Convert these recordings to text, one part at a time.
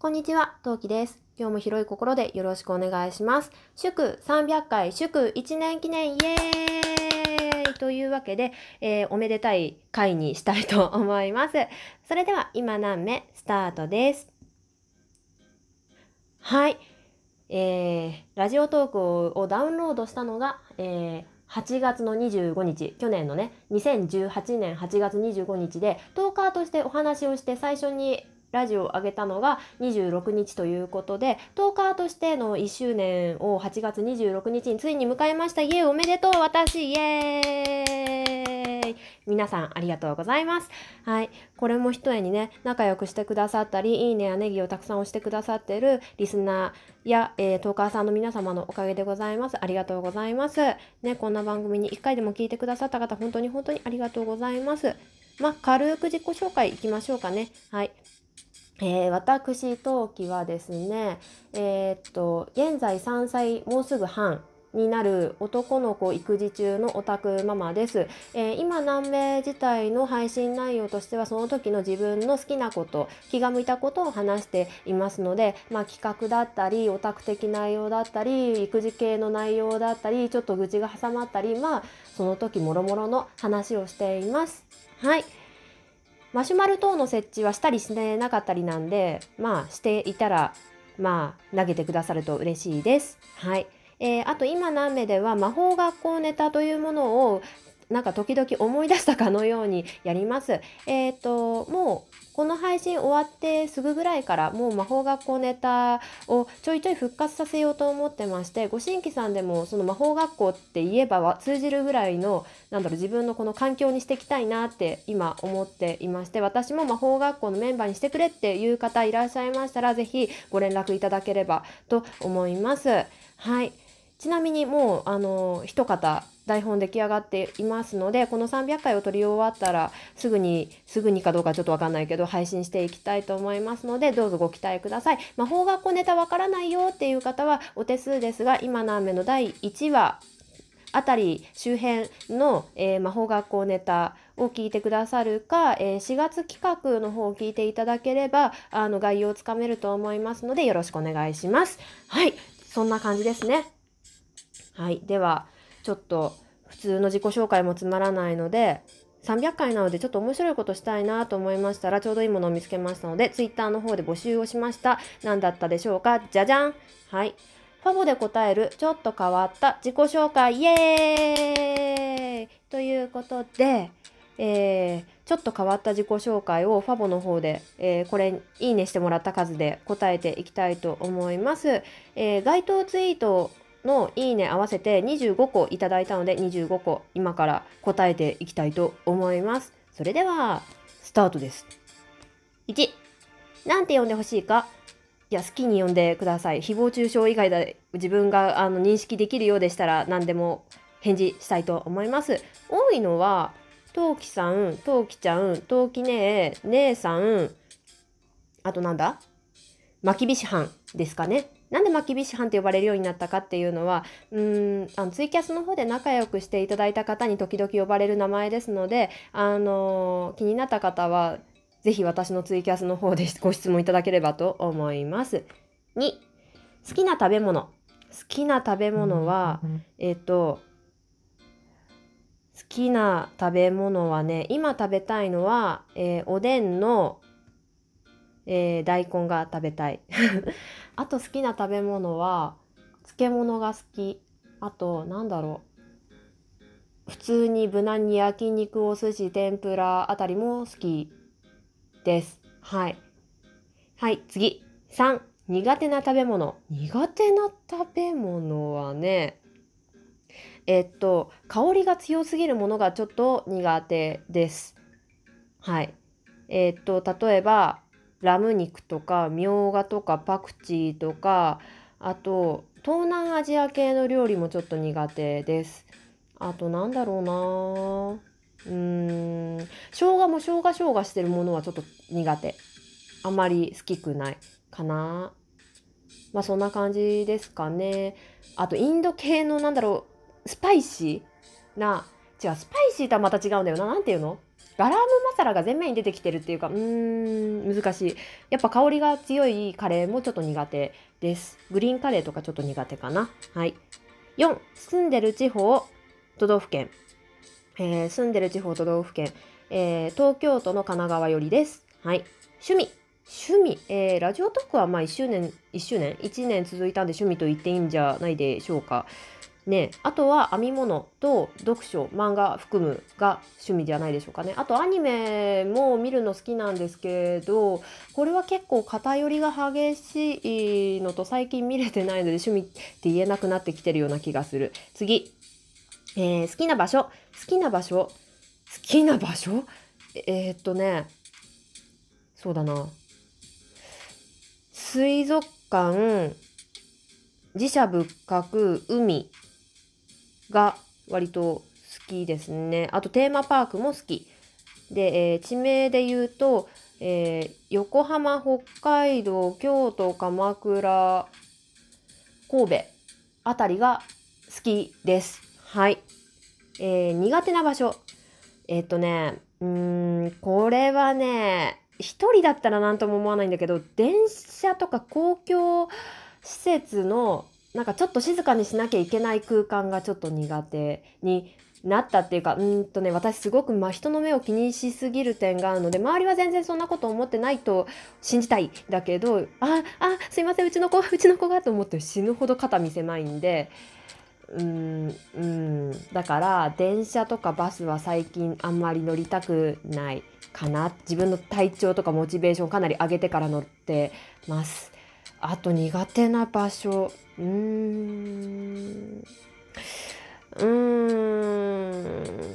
こんにちは、トウキです。今日も広い心でよろしくお願いします。祝300回、祝1年記念イエーイというわけで、えーおめでたい回にしたいと思います。それでは今何目スタートです。はい。えーラジオトークをダウンロードしたのが、えー8月の25日、去年のね、2018年8月25日で、トーカーとしてお話をして最初にラジオを上げたのが26日ということで、トーカーとしての1周年を8月26日についに迎えました。イエーおめでとう私イエーイ皆さんありがとうございます。はい。これも一重にね、仲良くしてくださったり、いいねやネギをたくさん押してくださってるリスナーや、えートーカーさんの皆様のおかげでございます。ありがとうございます。ね、こんな番組に1回でも聞いてくださった方、本当に本当にありがとうございます。ま、軽く自己紹介いきましょうかね。はい。えー私、陶器はですね、えーっと、現在3歳、もうすぐ半になる男の子育児中のオタクママです。えー今、南米自体の配信内容としては、その時の自分の好きなこと、気が向いたことを話していますので、まあ、企画だったり、オタク的内容だったり、育児系の内容だったり、ちょっと愚痴が挟まったり、まあ、その時もろもろの話をしています。はい。マシュマロ等の設置はしたりしてなかったりなんで、まあしていたら、まあ投げてくださると嬉しいです。はい。えーあと今何名では魔法学校ネタというものをなんか時々思い出したかのようにやります。えっ、と、もうこの配信終わってすぐぐらいからもう魔法学校ネタをちょいちょい復活させようと思ってまして、ご新規さんでもその魔法学校って言えばは通じるぐらいのなんだろう自分のこの環境にしていきたいなって今思っていまして私も魔法学校のメンバーにしてくれっていう方いらっしゃいましたらぜひご連絡いただければと思います。はいちなみにもうあの一方台本出来上がっていますのでこの300回を取り終わったらすぐにすぐにかどうかちょっとわかんないけど配信していきたいと思いますのでどうぞご期待ください魔法学校ネタわからないよっていう方はお手数ですが今の雨の第1話あたり周辺の、えー魔法学校ネタを聞いてくださるか、えー4月企画の方を聞いていただければあの概要をつかめると思いますのでよろしくお願いします。はいそんな感じですね。はい。ではちょっと普通の自己紹介もつまらないので300回なのでちょっと面白いことしたいなと思いましたらちょうどいいものを見つけましたので Twitter の方で募集をしました。何だったでしょうか？じゃじゃん。はい。ファボで答えるちょっと変わった自己紹介。イエーイ！ということで、えーちょっと変わった自己紹介をファボの方で、えーこれいいねしてもらった数で答えていきたいと思います。えー該当ツイートのいいね合わせて25個いただいたので25個今から答えていきたいと思います。それではスタートです。1なんて呼んでほしいか？いや好きに呼んでください。誹謗中傷以外で自分があの認識できるようでしたら何でも返事したいと思います。多いのはトウキさん、トウキちゃん、トウキ姉、姉さん、あとなんだ？まきびしはんですかね。なんでまきびしはんって呼ばれるようになったかっていうのは、うーん、あのツイキャスの方で仲良くしていただいた方に時々呼ばれる名前ですので、あの気になった方は、ぜひ私のツイキャスの方でご 質問いただければと思います。2、好きな食べ物。好きな食べ物は、えっ、と、好きな食べ物はね、今食べたいのは、えーおでんの、えー大根が食べたい。あと好きな食べ物は、漬物が好き。あと、なんだろう。普通に無難に焼肉、お寿司、天ぷらあたりも好きです。はい。はい、次。3、苦手な食べ物。苦手な食べ物はね、えっと、香りが強すぎるものがちょっと苦手です。はい。えっと、例えば、ラム肉とか、みょうがとか、パクチーとか、あと、東南アジア系の料理もちょっと苦手です。あと、なんだろうなうーん、生姜も生姜生姜してるものはちょっと苦手。あまり好きくないかな。まあそんな感じですかね。あとインド系のなんだろうスパイシーな違うスパイシーとはまた違うんだよななんていうの？ガラムマサラが全面に出てきてるっていうかうーん難しい。やっぱ香りが強いカレーもちょっと苦手です。グリーンカレーとかちょっと苦手かな。はい。4住んでる地方都道府県、えー、住んでる地方都道府県、えー、東京都の神奈川よりです。はい。趣味。趣味、えー、ラジオトークはまあ1周年1周年？1年続いたんで趣味と言っていいんじゃないでしょうか。ね、あとは編み物と読書漫画含むが趣味じゃないでしょうかね。あとアニメも見るの好きなんですけどこれは結構偏りが激しいのと最近見れてないので趣味って言えなくなってきてるような気がする。次、えー、好きな場所。好きな場所。好きな場所？えー、っとね。そうだな。水族館自社仏閣海。が割と好きですね。あとテーマパークも好き。で、えー、地名で言うと、えー、横浜、北海道、京都、鎌倉、神戸あたりが好きです。はい。えー、苦手な場所。えっとね、うーん、これはね、一人だったら何とも思わないんだけど、電車とか公共施設のなんかちょっと静かにしなきゃいけない空間がちょっと苦手になったっていうかうんとね私すごく、まあ、人の目を気にしすぎる点があるので周りは全然そんなこと思ってないと信じたいだけどああすいませんうちの子うちの子がと思って死ぬほど肩身狭いんでうんうんだから電車とかバスは最近あんまり乗りたくないかな自分の体調とかモチベーションかなり上げてから乗ってます。あと苦手な場所。うーん。うー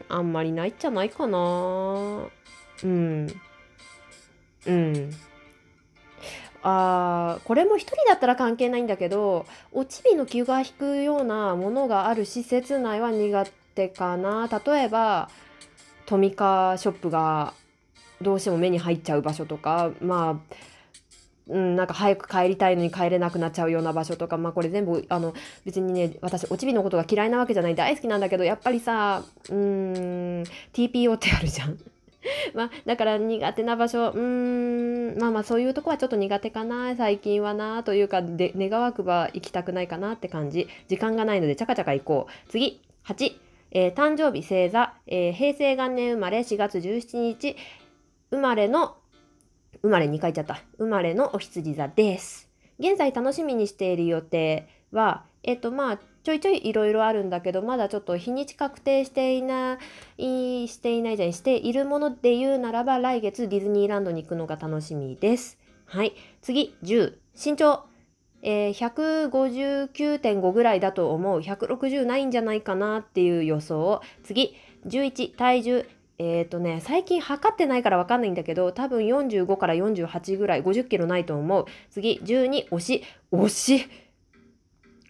ん。あんまりないっちゃないかな。うん。うん。あこれも一人だったら関係ないんだけどおちびの気が引くようなものがある施設内は苦手かな。例えばトミカショップがどうしても目に入っちゃう場所とかまあうん、なんか早く帰りたいのに帰れなくなっちゃうような場所とか、まあこれ全部、あの、別にね、私、おちびのことが嫌いなわけじゃない、大好きなんだけど、やっぱりさ、うーん、TPO ってあるじゃん。まあ、だから苦手な場所、うーん、まあまあそういうとこはちょっと苦手かな、最近はな、というか、で、願わくば行きたくないかなって感じ。時間がないので、ちゃかちゃか行こう。次、8、えー、誕生日星座、えー、平成元年生まれ4月17日生まれの生まれに書いちゃった。生まれのお羊座です。現在楽しみにしている予定は、えっとまあ、ちょいちょいいろいろあるんだけど、まだちょっと日にち確定していない、していないじゃん、しているもので言うならば、来月ディズニーランドに行くのが楽しみです。はい。次、10。身長。えー、159.5ぐらいだと思う。160ないんじゃないかなっていう予想。次、11。体重。えっ、ー、とね、最近測ってないからわかんないんだけど、多分45から48ぐらい、50キロないと思う。次、12、推し。推し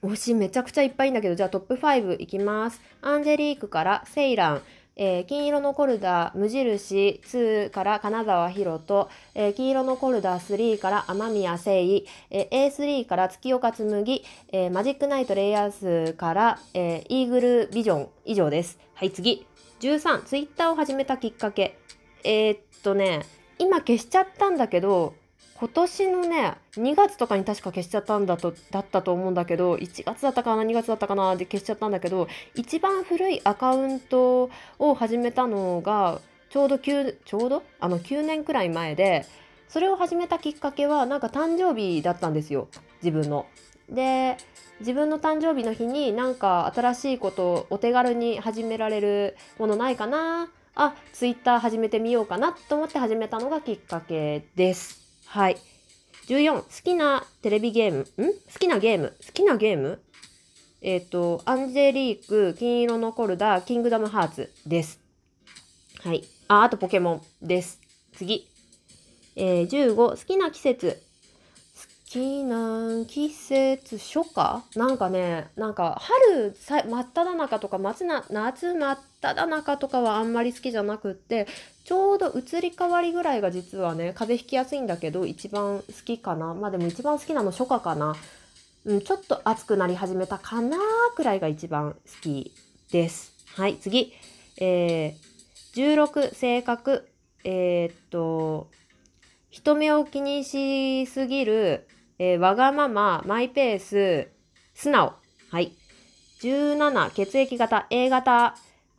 推しめちゃくちゃいっぱいいんだけど、じゃあトップ5いきます。アンジェリークからセイラン。えー、金色のコルダ無印2から金沢博人、えー、黄色のコルダ3から天宮誠意、えー、A3 から月岡紬、えー、マジックナイトレイヤースから、えー、イーグルビジョン以上です。はい、次。13、ツイッターを始めたきっかけ。えー、っとね、今消しちゃったんだけど、今年のね、2月とかに確か消しちゃったんだと、だったと思うんだけど、1月だったかな、2月だったかなで消しちゃったんだけど、一番古いアカウントを始めたのが、ちょうど9、ちょうど？あの9年くらい前で、それを始めたきっかけは、なんか誕生日だったんですよ、自分の。で、自分の誕生日の日になんか新しいことをお手軽に始められるものないかな？あ、ツイッター始めてみようかなと思って始めたのがきっかけです。はい。14、好きなテレビゲーム、ん？好きなゲーム？好きなゲーム？えっ、ー、と、アンジェリーク、金色のコルダ、キングダムハーツです。はい。あ、あとポケモンです。次。えー、15、好きな季節。好きな季節初夏？なんかねなんか春さ真っ只中とか夏な夏真っ只中とかはあんまり好きじゃなくってちょうど移り変わりぐらいが実はね風邪ひきやすいんだけど一番好きかな。まあでも一番好きなの初夏かな、うん、ちょっと暑くなり始めたかなーくらいが一番好きです。はい次。えー、16性格。えー、っと人目を気にしすぎる、えー、わがままマイペース素直。はい。17血液型 A 型。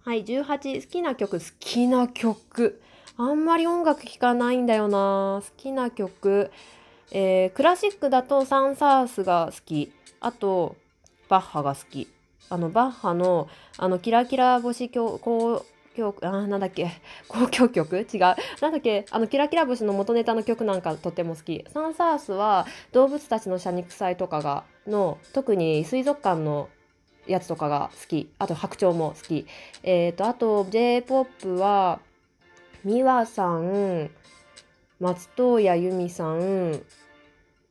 はい18好きな曲。好きな曲。あんまり音楽聴かないんだよな。好きな曲。えー、クラシックだとサンサースが好き。あとバッハが好き。あのバッハのあのキラキラ星交曲あなんだっけ。交響曲？違う。なんだっけ。あのキラキラ星の元ネタの曲なんかとっても好き。サンサースは動物たちの謝肉祭とかがの特に水族館のやつとかが好き。あと白鳥も好き。えっ、ー、とあと J-POP は美和さん松任谷由実さん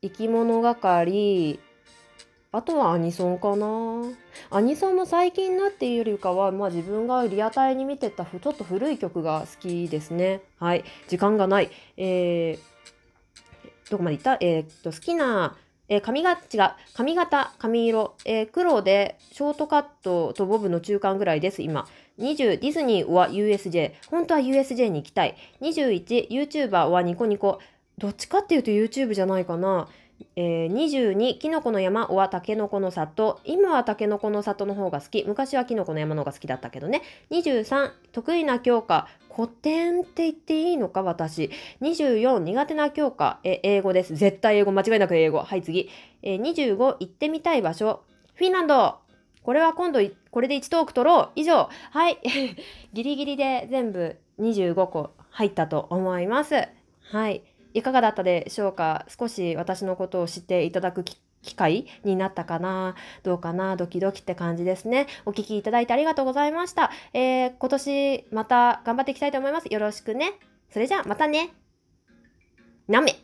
生き物係。あとはアニソンかな。アニソンも最近なっていうよりかは、まあ、自分がリアタイに見てたちょっと古い曲が好きですね。はい。時間がない。えー、どこまでいった？えー、っと好きなえー、髪が違う。髪型髪色、えー、黒でショートカットとボブの中間ぐらいです今。20ディズニーは USJ 本当は USJ に行きたい。21 YouTuber はニコニコ。どっちかっていうと YouTube じゃないかな。えー、22きのこの山はたけのこの里。今はたけのこの里の方が好き。昔はきのこの山の方が好きだったけどね。23得意な教科。古典って言っていいのか私。24苦手な教科。え英語です。絶対英語間違いなく英語。はい次、えー、25行ってみたい場所。フィンランド。これは今度これで1トーク取ろう。以上。はい。ギリギリで全部25個入ったと思います。はい。いかがだったでしょうか？少し私のことを知っていただく機会になったかな？どうかな？ドキドキって感じですね。お聴きいただいてありがとうございました。えー、今年また頑張っていきたいと思います。よろしくね。それじゃあまたね。なめ